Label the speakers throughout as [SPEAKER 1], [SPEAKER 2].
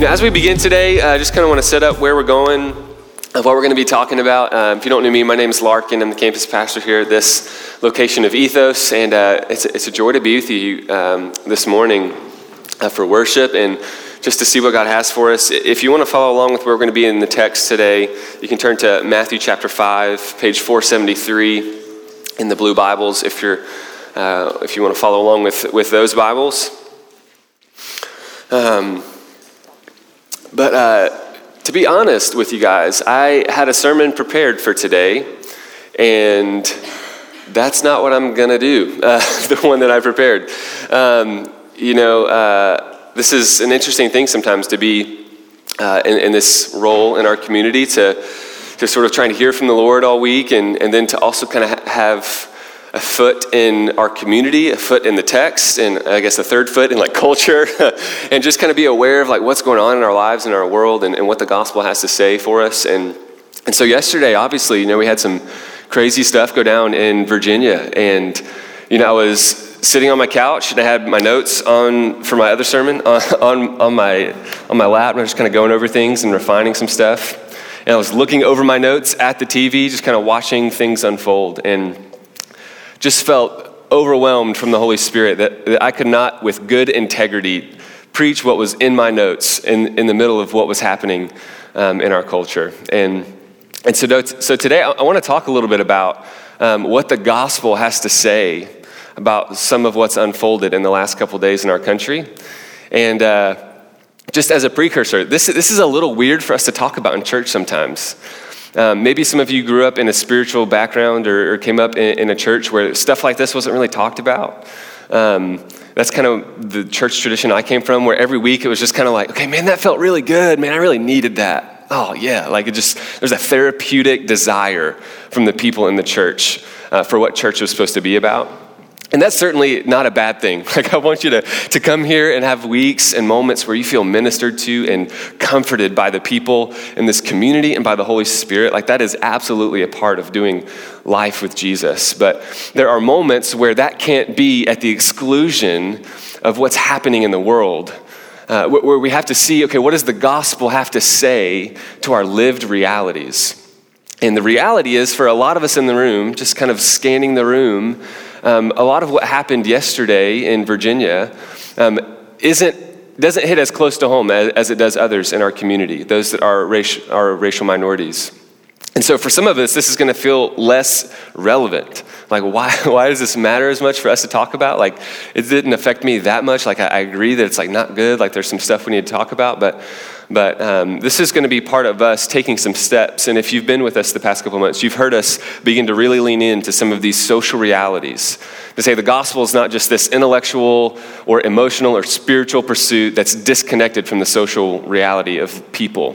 [SPEAKER 1] As we begin today, I just kind of want to set up where we're going, of what we're going to be talking about. Uh, if you don't know me, my name is Larkin. I'm the campus pastor here at this location of Ethos, and uh, it's, a, it's a joy to be with you um, this morning uh, for worship and just to see what God has for us. If you want to follow along with where we're going to be in the text today, you can turn to Matthew chapter 5, page 473 in the blue Bibles if, you're, uh, if you want to follow along with, with those Bibles. Um, but uh, to be honest with you guys, I had a sermon prepared for today, and that's not what I'm going to do, uh, the one that I prepared. Um, you know, uh, this is an interesting thing sometimes to be uh, in, in, this role in our community, to, to sort of trying to hear from the Lord all week, and, and then to also kind of ha- have a foot in our community, a foot in the text, and I guess a third foot in like culture, and just kind of be aware of like what's going on in our lives and our world and, and what the gospel has to say for us. And, and so yesterday, obviously, you know, we had some crazy stuff go down in Virginia. And, you know, I was sitting on my couch and I had my notes on for my other sermon on, on, on my, on my lap, and I was just kind of going over things and refining some stuff. And I was looking over my notes at the TV, just kind of watching things unfold. And just felt overwhelmed from the Holy Spirit that, that I could not, with good integrity, preach what was in my notes in, in the middle of what was happening um, in our culture. And, and so, so today I, I want to talk a little bit about um, what the gospel has to say about some of what's unfolded in the last couple days in our country. And uh, just as a precursor, this, this is a little weird for us to talk about in church sometimes. Um, maybe some of you grew up in a spiritual background or, or came up in, in, a church where stuff like this wasn't really talked about. Um, that's kind of the church tradition I came from, where every week it was just kind of like, okay, man, that felt really good. Man, I really needed that. Oh, yeah. Like it just, there's a therapeutic desire from the people in the church uh, for what church was supposed to be about. And that's certainly not a bad thing. Like, I want you to, to come here and have weeks and moments where you feel ministered to and comforted by the people in this community and by the Holy Spirit. Like, that is absolutely a part of doing life with Jesus. But there are moments where that can't be at the exclusion of what's happening in the world. Uh, where we have to see, okay, what does the gospel have to say to our lived realities? And the reality is, for a lot of us in the room, just kind of scanning the room, um, a lot of what happened yesterday in Virginia um, isn't, doesn't hit as close to home as, as, it does others in our community, those that are, raci- are racial minorities. And so for some of us, this is going to feel less relevant. Like, why, why does this matter as much for us to talk about? Like, it didn't affect me that much. Like, I, I agree that it's like not good. Like, there's some stuff we need to talk about, but but um, this is going to be part of us taking some steps. And if you've been with us the past couple months, you've heard us begin to really lean into some of these social realities. To say the gospel is not just this intellectual or emotional or spiritual pursuit that's disconnected from the social reality of people,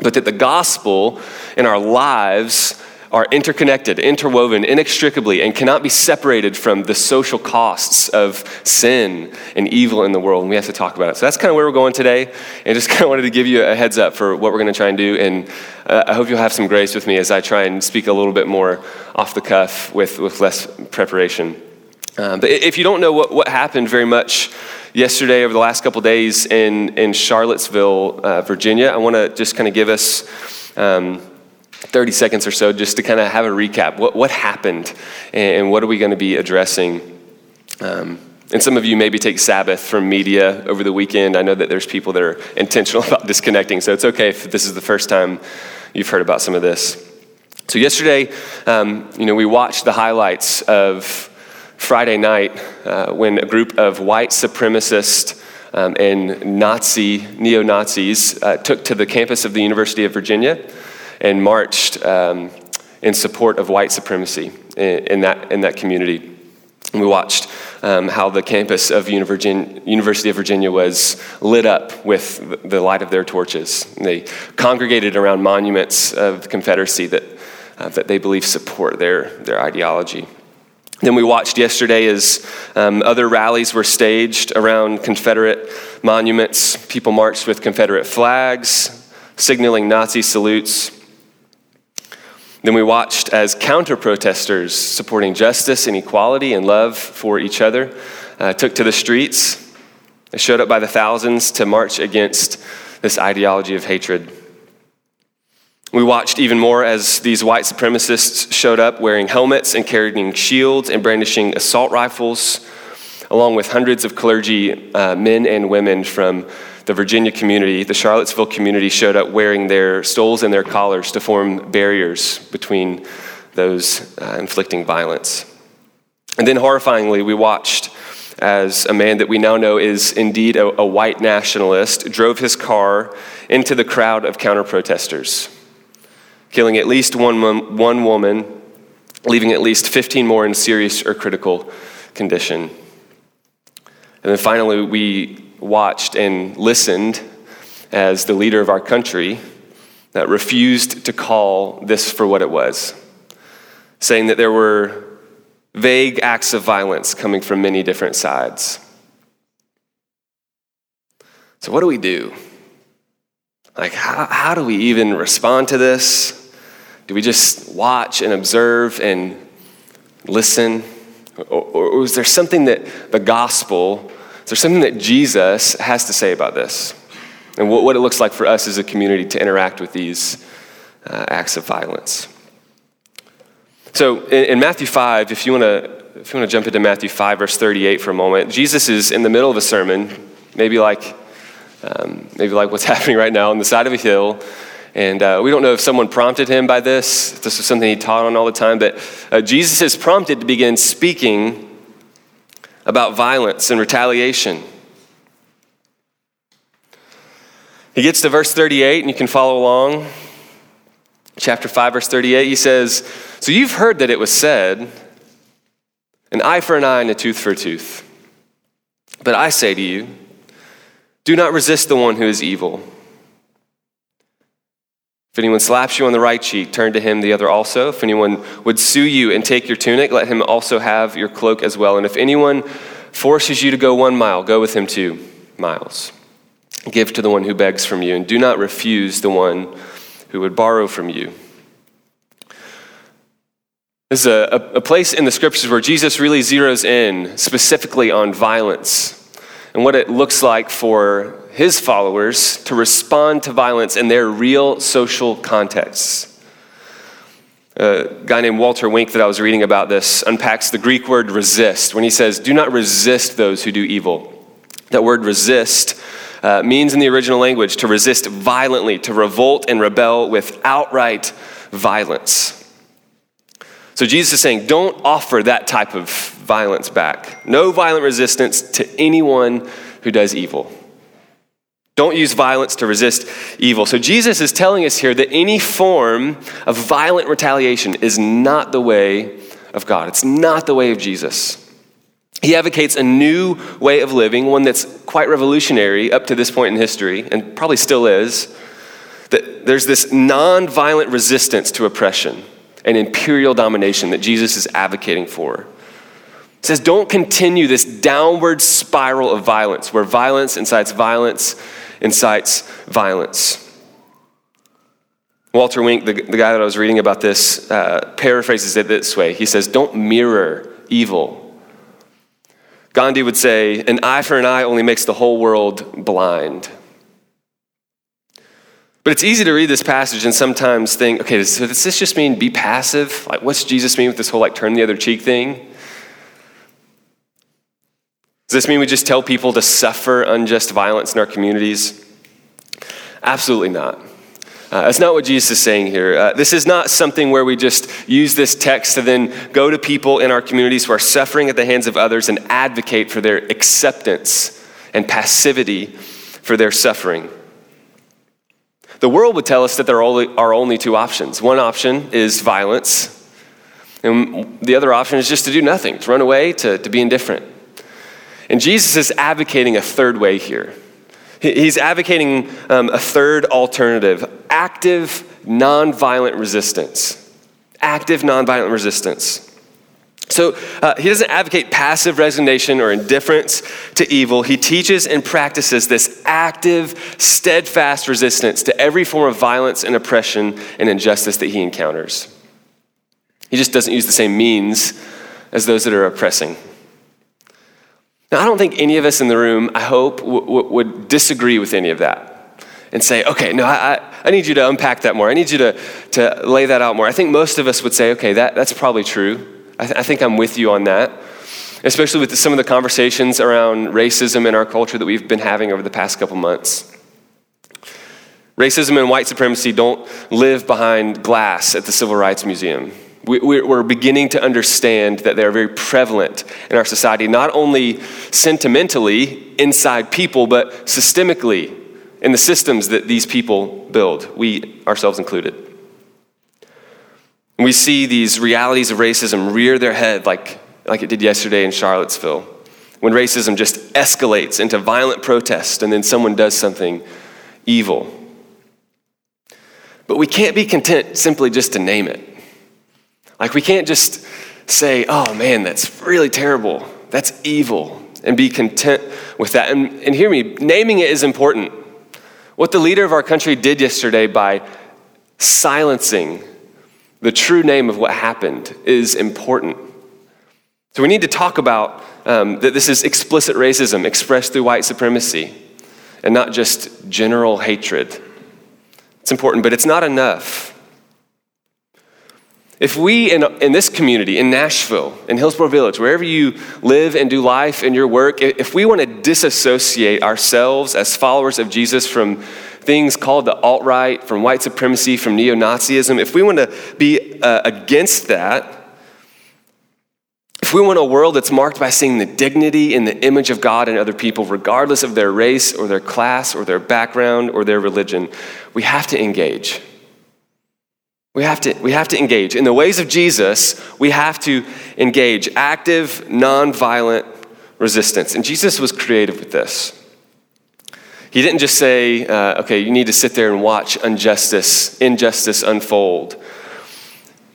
[SPEAKER 1] but that the gospel in our lives are interconnected, interwoven inextricably, and cannot be separated from the social costs of sin and evil in the world. And we have to talk about it. So that's kind of where we're going today. And just kind of wanted to give you a heads up for what we're going to try and do. And uh, I hope you'll have some grace with me as I try and speak a little bit more off the cuff with, with less preparation. Um, but if you don't know what, what happened very much yesterday over the last couple days in, in Charlottesville, uh, Virginia, I want to just kind of give us. Um, 30 seconds or so just to kind of have a recap. What, what happened and what are we going to be addressing? Um, and some of you maybe take Sabbath from media over the weekend. I know that there's people that are intentional about disconnecting, so it's okay if this is the first time you've heard about some of this. So, yesterday, um, you know, we watched the highlights of Friday night uh, when a group of white supremacist um, and Nazi, neo Nazis, uh, took to the campus of the University of Virginia and marched um, in support of white supremacy in, in, that, in that community. And we watched um, how the campus of University of Virginia was lit up with the light of their torches. They congregated around monuments of the Confederacy that, uh, that they believe support their, their ideology. Then we watched yesterday as um, other rallies were staged around Confederate monuments. People marched with Confederate flags, signaling Nazi salutes. Then we watched as counter protesters supporting justice and equality and love for each other uh, took to the streets. They showed up by the thousands to march against this ideology of hatred. We watched even more as these white supremacists showed up wearing helmets and carrying shields and brandishing assault rifles, along with hundreds of clergy, uh, men and women from the Virginia community, the Charlottesville community showed up wearing their stoles and their collars to form barriers between those uh, inflicting violence. And then, horrifyingly, we watched as a man that we now know is indeed a, a white nationalist drove his car into the crowd of counter protesters, killing at least one, one woman, leaving at least 15 more in serious or critical condition. And then finally, we watched and listened as the leader of our country that refused to call this for what it was, saying that there were vague acts of violence coming from many different sides. So, what do we do? Like, how, how do we even respond to this? Do we just watch and observe and listen? Or, or is there something that the gospel there's something that Jesus has to say about this and what, what it looks like for us as a community to interact with these uh, acts of violence. So in, in Matthew 5, if you want to if you want to jump into Matthew 5, verse 38 for a moment, Jesus is in the middle of a sermon, maybe like, um, maybe like what's happening right now on the side of a hill. And uh, we don't know if someone prompted him by this, this was something he taught on all the time, but uh, Jesus is prompted to begin speaking about violence and retaliation. He gets to verse 38, and you can follow along. Chapter 5, verse 38, he says, So you've heard that it was said, an eye for an eye and a tooth for a tooth. But I say to you, do not resist the one who is evil. If anyone slaps you on the right cheek, turn to him the other also. If anyone would sue you and take your tunic, let him also have your cloak as well. And if anyone forces you to go one mile, go with him two miles. Give to the one who begs from you, and do not refuse the one who would borrow from you. This is a, a, place in the scriptures where Jesus really zeroes in specifically on violence and what it looks like for his followers to respond to violence in their real social contexts. A guy named Walter Wink, that I was reading about this, unpacks the Greek word resist when he says, Do not resist those who do evil. That word resist uh, means in the original language to resist violently, to revolt and rebel with outright violence. So Jesus is saying, don't offer that type of violence back. No violent resistance to anyone who does evil. Don't use violence to resist evil. So, Jesus is telling us here that any form of violent retaliation is not the way of God. It's not the way of Jesus. He advocates a new way of living, one that's quite revolutionary up to this point in history, and probably still is. That there's this nonviolent resistance to oppression and imperial domination that Jesus is advocating for. It says, don't continue this downward spiral of violence, where violence incites violence incites violence. Walter Wink, the, the guy that I was reading about this, uh, paraphrases it this way. He says, Don't mirror evil. Gandhi would say, An eye for an eye only makes the whole world blind. But it's easy to read this passage and sometimes think, okay, does this just mean be passive? Like, what's Jesus mean with this whole like turn the other cheek thing? Does this mean we just tell people to suffer unjust violence in our communities? Absolutely not. Uh, that's not what Jesus is saying here. Uh, this is not something where we just use this text to then go to people in our communities who are suffering at the hands of others and advocate for their acceptance and passivity for their suffering. The world would tell us that there are only, two options. One option is violence, and the other option is just to do nothing, to run away, to, to be indifferent. And Jesus is advocating a third way here. He's advocating um, a third alternative active, nonviolent resistance. Active, nonviolent resistance. So uh, he doesn't advocate passive resignation or indifference to evil. He teaches and practices this active, steadfast resistance to every form of violence and oppression and injustice that he encounters. He just doesn't use the same means as those that are oppressing. Now, I don't think any of us in the room, I hope, w- w- would disagree with any of that. and say, okay, no, I, I need you to unpack that more. I need you to, to lay that out more. I think most of us would say, okay, that, that's probably true. I, th- I think I'm with you on that, especially with some of the conversations around racism in our culture that we've been having over the past couple months. Racism and white supremacy don't live behind glass at the Civil Rights Museum. We, are beginning to understand that they're very prevalent in our society, not only sentimentally inside people, but systemically in the systems that these people build, we ourselves included. We see these realities of racism rear their head like, like it did yesterday in Charlottesville, when racism just escalates into violent protest and then someone does something evil. But we can't be content simply just to name it. Like, we can't just say, oh man, that's really terrible, that's evil, and be content with that. And, and hear me, naming it is important. What the leader of our country did yesterday by silencing the true name of what happened is important. So we need to talk about um, that this is explicit racism expressed through white supremacy and not just general hatred. It's important, but it's not enough. If we in, in this community, in Nashville, in Hillsboro Village, wherever you live and do life and your work, if we want to disassociate ourselves as followers of Jesus from things called the alt right, from white supremacy, from neo Nazism, if we want to be uh, against that, if we want a world that's marked by seeing the dignity and the image of God in other people, regardless of their race or their class or their background or their religion, we have to engage. We have to, we have to engage. In the ways of Jesus, we have to engage active, nonviolent resistance. And Jesus was creative with this. He didn't just say, uh, okay, you need to sit there and watch injustice, injustice unfold.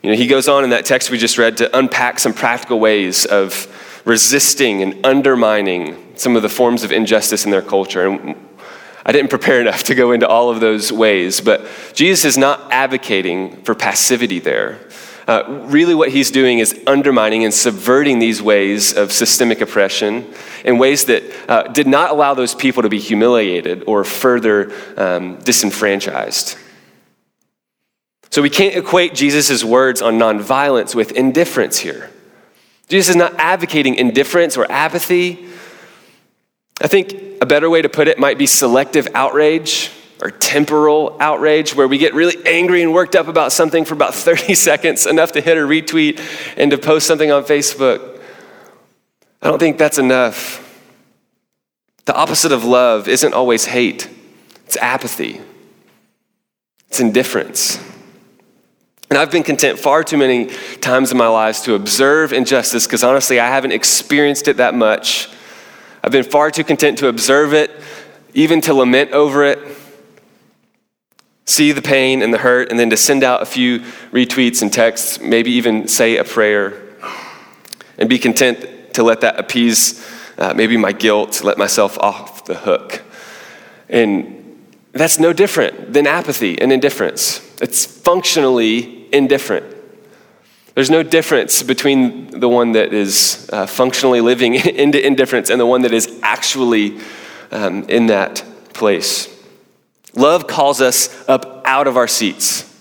[SPEAKER 1] You know, he goes on in that text we just read to unpack some practical ways of resisting and undermining some of the forms of injustice in their culture. And I didn't prepare enough to go into all of those ways, but Jesus is not advocating for passivity there. Uh, really, what he's doing is undermining and subverting these ways of systemic oppression in ways that uh, did not allow those people to be humiliated or further um, disenfranchised. So, we can't equate Jesus' words on nonviolence with indifference here. Jesus is not advocating indifference or apathy. I think a better way to put it might be selective outrage or temporal outrage, where we get really angry and worked up about something for about 30 seconds, enough to hit a retweet and to post something on Facebook. I don't think that's enough. The opposite of love isn't always hate, it's apathy, it's indifference. And I've been content far too many times in my life to observe injustice because honestly, I haven't experienced it that much I've been far too content to observe it, even to lament over it, see the pain and the hurt, and then to send out a few retweets and texts, maybe even say a prayer, and be content to let that appease uh, maybe my guilt, let myself off the hook. And that's no different than apathy and indifference. It's functionally indifferent. There's no difference between the one that is uh, functionally living into indifference and the one that is actually um, in that place. Love calls us up out of our seats.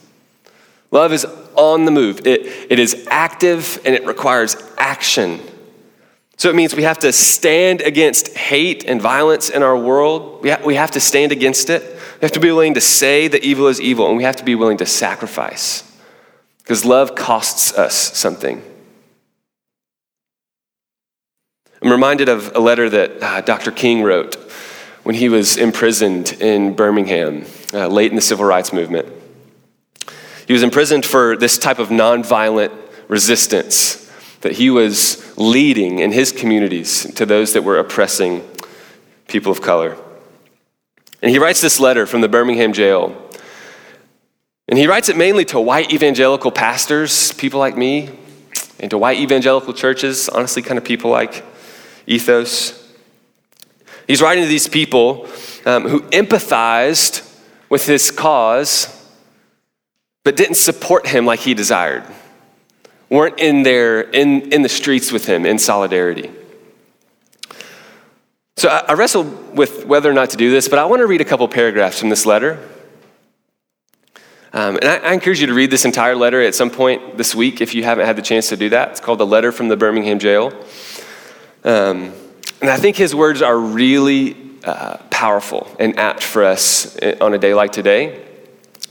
[SPEAKER 1] Love is on the move, it, it is active and it requires action. So it means we have to stand against hate and violence in our world. We, ha- we have to stand against it. We have to be willing to say that evil is evil, and we have to be willing to sacrifice. Because love costs us something. I'm reminded of a letter that uh, Dr. King wrote when he was imprisoned in Birmingham uh, late in the civil rights movement. He was imprisoned for this type of nonviolent resistance that he was leading in his communities to those that were oppressing people of color. And he writes this letter from the Birmingham jail and he writes it mainly to white evangelical pastors, people like me, and to white evangelical churches, honestly, kind of people like Ethos. He's writing to these people um, who empathized with his cause, but didn't support him like he desired, weren't in there in, in the streets with him in solidarity. So I, I wrestled with whether or not to do this, but I want to read a couple paragraphs from this letter. Um, and I, I, encourage you to read this entire letter at some point this week if you haven't had the chance to do that. It's called The Letter from the Birmingham Jail. Um, and I think his words are really uh, powerful and apt for us on a day like today.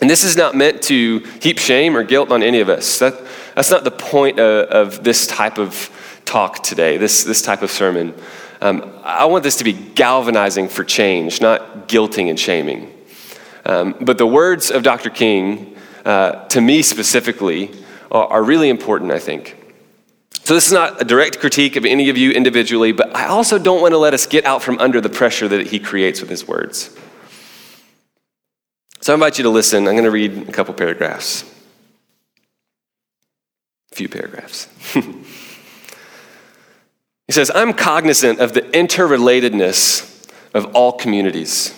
[SPEAKER 1] And this is not meant to heap shame or guilt on any of us. That, that's not the point of, of this type of talk today, this, this type of sermon. Um, I want this to be galvanizing for change, not guilting and shaming. Um, but the words of Dr. King, uh, to me specifically, are, are really important, I think. So, this is not a direct critique of any of you individually, but I also don't want to let us get out from under the pressure that he creates with his words. So, I invite you to listen. I'm going to read a couple paragraphs. A few paragraphs. he says, I'm cognizant of the interrelatedness of all communities.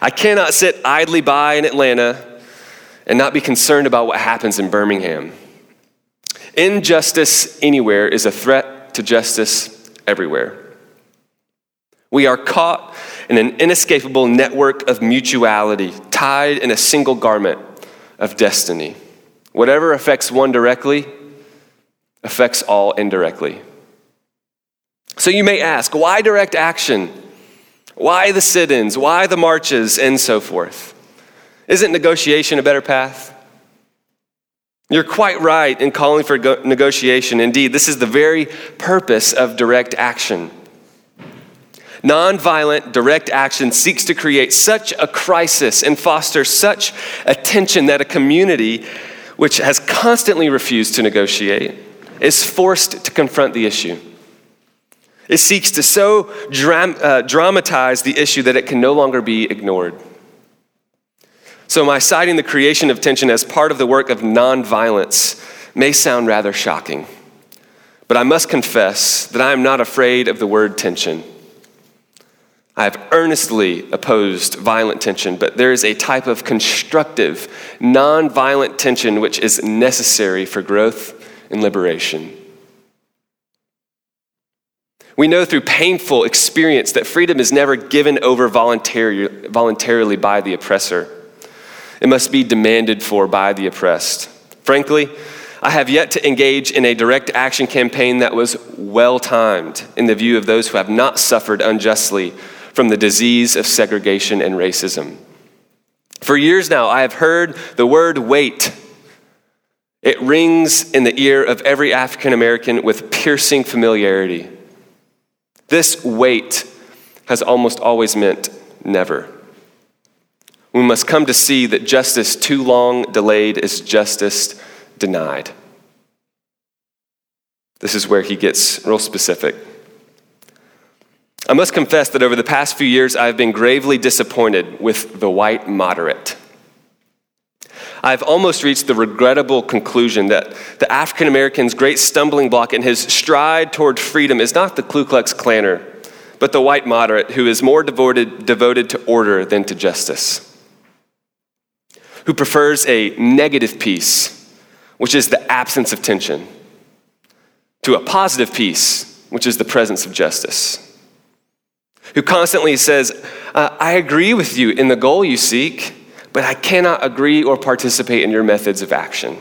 [SPEAKER 1] I cannot sit idly by in Atlanta and not be concerned about what happens in Birmingham. Injustice anywhere is a threat to justice everywhere. We are caught in an inescapable network of mutuality, tied in a single garment of destiny. Whatever affects one directly affects all indirectly. So you may ask, why direct action? Why the sit ins? Why the marches? And so forth. Isn't negotiation a better path? You're quite right in calling for negotiation. Indeed, this is the very purpose of direct action. Nonviolent direct action seeks to create such a crisis and foster such a tension that a community which has constantly refused to negotiate is forced to confront the issue. It seeks to so dram- uh, dramatize the issue that it can no longer be ignored. So, my citing the creation of tension as part of the work of nonviolence may sound rather shocking, but I must confess that I am not afraid of the word tension. I have earnestly opposed violent tension, but there is a type of constructive, nonviolent tension which is necessary for growth and liberation. We know through painful experience that freedom is never given over voluntarily by the oppressor. It must be demanded for by the oppressed. Frankly, I have yet to engage in a direct action campaign that was well timed in the view of those who have not suffered unjustly from the disease of segregation and racism. For years now, I have heard the word wait. It rings in the ear of every African American with piercing familiarity. This wait has almost always meant never. We must come to see that justice too long delayed is justice denied. This is where he gets real specific. I must confess that over the past few years, I've been gravely disappointed with the white moderate. I've almost reached the regrettable conclusion that the African American's great stumbling block in his stride toward freedom is not the Ku Klux Klanner, but the white moderate who is more devoted, devoted to order than to justice, who prefers a negative peace, which is the absence of tension, to a positive peace, which is the presence of justice who constantly says, uh, I agree with you in the goal you seek, but I cannot agree or participate in your methods of action.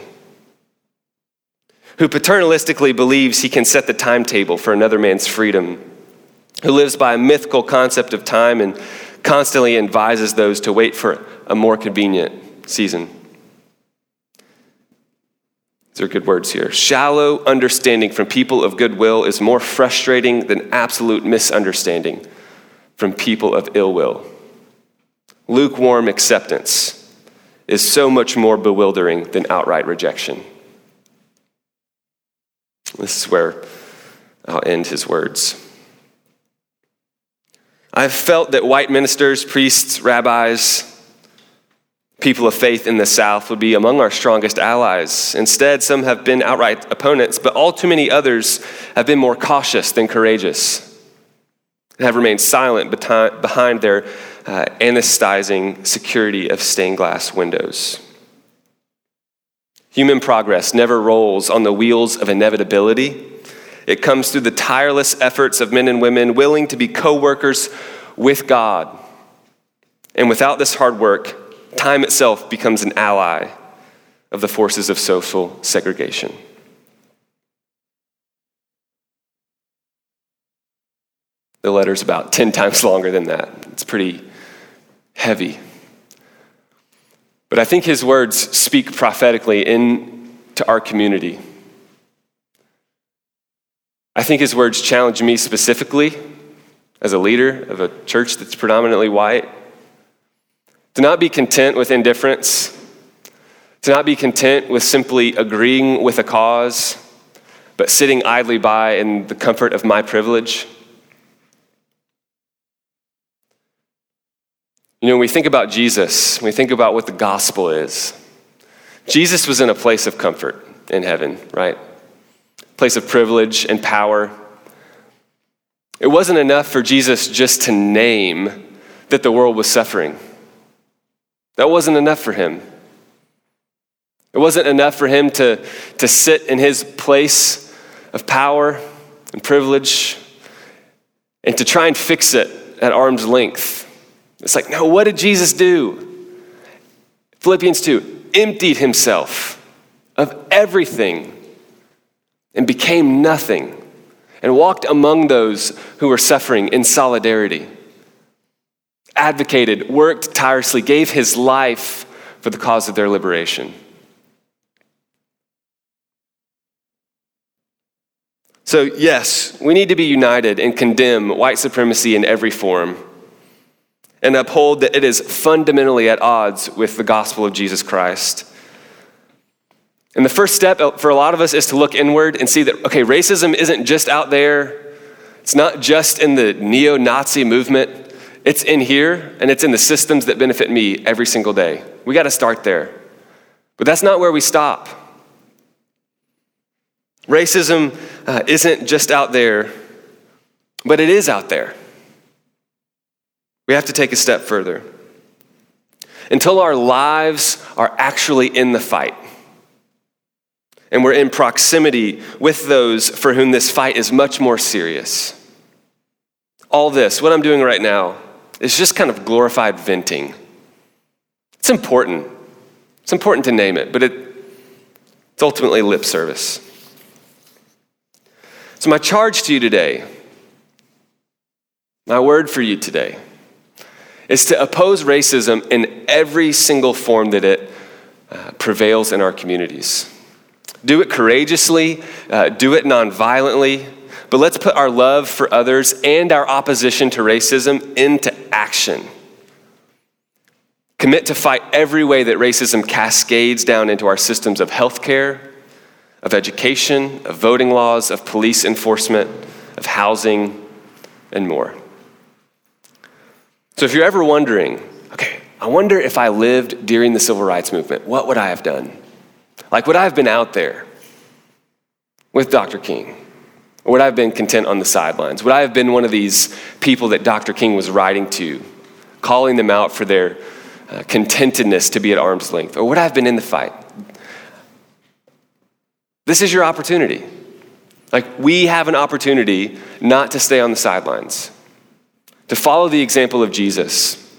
[SPEAKER 1] Who paternalistically believes he can set the timetable for another man's freedom. Who lives by a mythical concept of time and constantly advises those to wait for a more convenient season. These are good words here. Shallow understanding from people of goodwill is more frustrating than absolute misunderstanding from people of ill will. Lukewarm acceptance is so much more bewildering than outright rejection. This is where I'll end his words. I've felt that white ministers, priests, rabbis, people of faith in the South would be among our strongest allies. Instead, some have been outright opponents, but all too many others have been more cautious than courageous have remained silent behind their uh, anesthetizing security of stained glass windows. Human progress never rolls on the wheels of inevitability, It comes through the tireless efforts of men and women willing to be co workers with God. And without this hard work, time itself becomes an ally of the forces of social segregation. The letter's about 10 times longer than that. It's pretty heavy. But I think his words speak prophetically into our community. I think his words challenge me specifically as a leader of a church that's predominantly white to not be content with indifference, to not be content with simply agreeing with a cause, but sitting idly by in the comfort of my privilege. You know, when we think about Jesus, we think about what the gospel is, Jesus was in a place of comfort in heaven, right? Place of privilege and power. It wasn't enough for Jesus just to name that the world was suffering. That wasn't enough for him. It wasn't enough for him to, to sit in his place of power and privilege and to try and fix it at arm's length. It's like, no, what did Jesus do? Philippians 2 emptied himself of everything and became nothing and walked among those who were suffering in solidarity, advocated, worked tirelessly, gave his life for the cause of their liberation. So, yes, we need to be united and condemn white supremacy in every form and uphold that it is fundamentally at odds with the gospel of Jesus Christ. And the first step for a lot of us is to look inward and see that, okay, racism isn't just out there, it's not just in the neo Nazi movement, it's in here and it's in the systems that benefit me every single day. We got to start there. But that's not where we stop. Racism uh, isn't just out there, but it is out there. We have to take a step further. Until our lives are actually in the fight, and we're in proximity with those for whom this fight is much more serious. All this, what I'm doing right now, is just kind of glorified venting. It's important. It's important to name it, but it, it's ultimately lip service. So, my charge to you today, my word for you today, is to oppose racism in every single form that it uh, prevails in our communities. Do it courageously, uh, do it nonviolently, but let's put our love for others and our opposition to racism into action. Commit to fight every way that racism cascades down into our systems of healthcare, of education, of voting laws, of police enforcement, of housing, and more. So if you're ever wondering, okay, I wonder if I lived during the civil rights movement, what would I have done? Like, would I have been out there with Dr. King? Or would I have been content on the sidelines? Would I have been one of these people that Dr. King was writing to, calling them out for their uh, contentedness to be at arm's length? Or would I have been in the fight? This is your opportunity. Like, we have an opportunity not to stay on the sidelines to follow the example of Jesus,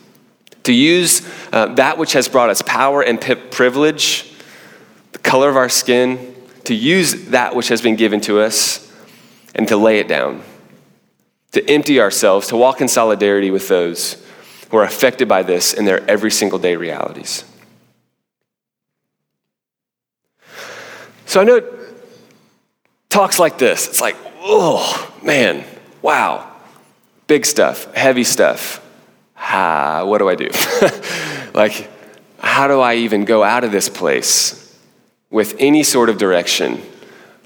[SPEAKER 1] to use uh, that which has brought us power and privilege, the color of our skin, to use that which has been given to us and to lay it down, to empty ourselves, to walk in solidarity with those who are affected by this in their every single day realities. So I know talks like this, it's like, oh, man, wow big stuff, heavy stuff. What do I do? like, how do I even go out of this place with any sort of direction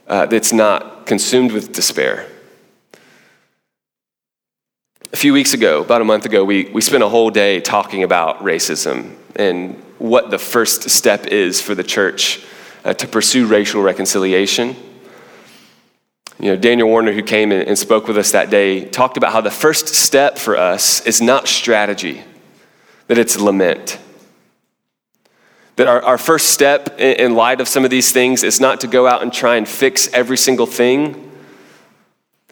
[SPEAKER 1] uh, that's not consumed with despair? A few weeks ago, about a month ago, we, we spent a whole day talking about racism and what the first step is for the church uh, to pursue racial reconciliation. You know, Daniel Warner, who came and spoke with us that day, talked about how the first step for us is not strategy, that it's lament. That our, our first step in light of some of these things is not to go out and try and fix every single thing,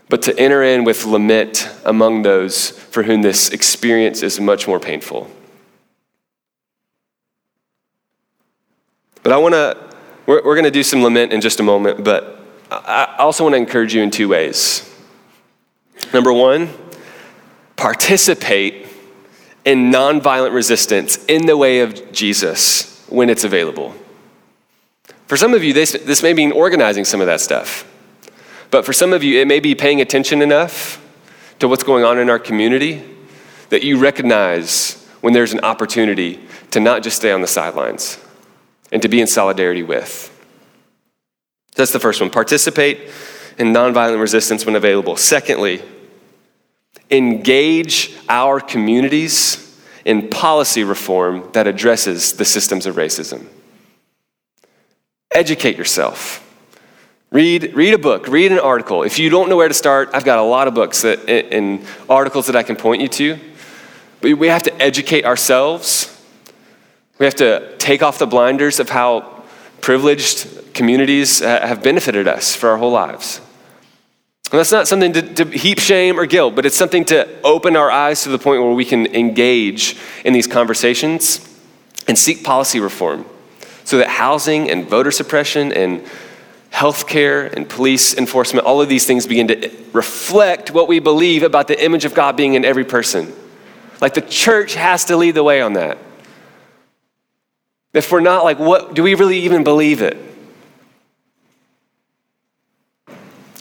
[SPEAKER 1] but to enter in with lament among those for whom this experience is much more painful. But I want to, we're, we're going to do some lament in just a moment, but I also want to encourage you in two ways. Number one, participate in nonviolent resistance in the way of Jesus when it's available. For some of you, this, this may mean organizing some of that stuff. But for some of you, it may be paying attention enough to what's going on in our community that you recognize when there's an opportunity to not just stay on the sidelines and to be in solidarity with. That's the first one. Participate in nonviolent resistance when available. Secondly, engage our communities in policy reform that addresses the systems of racism. Educate yourself. Read, read a book, read an article. If you don't know where to start, I've got a lot of books that, and articles that I can point you to. But we have to educate ourselves. We have to take off the blinders of how privileged communities uh, have benefited us for our whole lives. And that's not something to, to, heap shame or guilt, but it's something to open our eyes to the point where we can engage in these conversations and seek policy reform so that housing and voter suppression and healthcare and police enforcement, all of these things begin to reflect what we believe about the image of God being in every person. Like the church has to lead the way on that. If we're not, like, what do we really even believe it?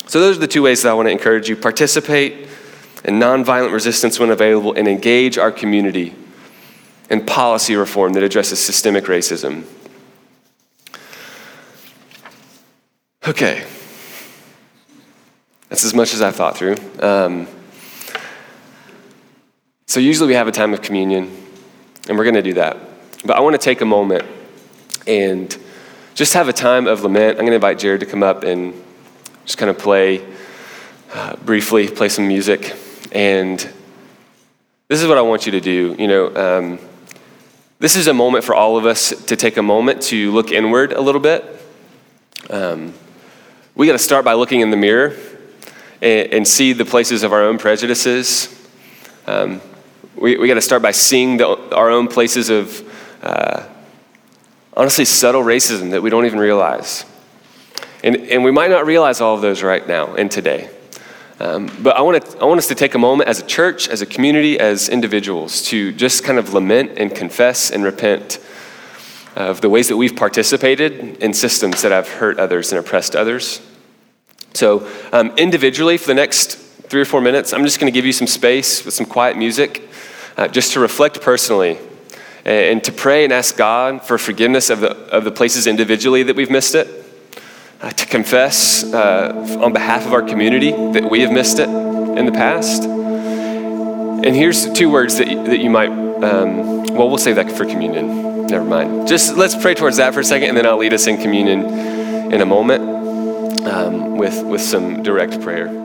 [SPEAKER 1] So, those are the two ways that I want to encourage you participate in nonviolent resistance when available and engage our community in policy reform that addresses systemic racism. Okay. That's as much as I've thought through. Um, so, usually we have a time of communion, and we're going to do that. But I want to take a moment and just have a time of lament. I'm going to invite Jared to come up and just kind of play uh, briefly, play some music. And this is what I want you to do. You know, um, this is a moment for all of us to take a moment to look inward a little bit. Um, we got to start by looking in the mirror and, and see the places of our own prejudices. Um, we, we got to start by seeing the, our own places of uh, honestly subtle racism that we don't even realize. And, and we might not realize all of those right now and today. Um, but I want, to, I want us to take a moment as a church, as a community, as individuals to just kind of lament and confess and repent of the ways that we've participated in systems that have hurt others and oppressed others. So, um, individually, for the next three or four minutes, I'm just going to give you some space with some quiet music uh, just to reflect personally and, to pray and ask God for forgiveness of the, of the places individually that we've missed it, uh, to confess uh, on behalf of our community that we have missed it in the past. And here's two words that, that you might, um, well, we'll save that for communion never mind. Just let's pray towards that for a second, and then I'll lead us in communion in a moment um, with, with some direct prayer.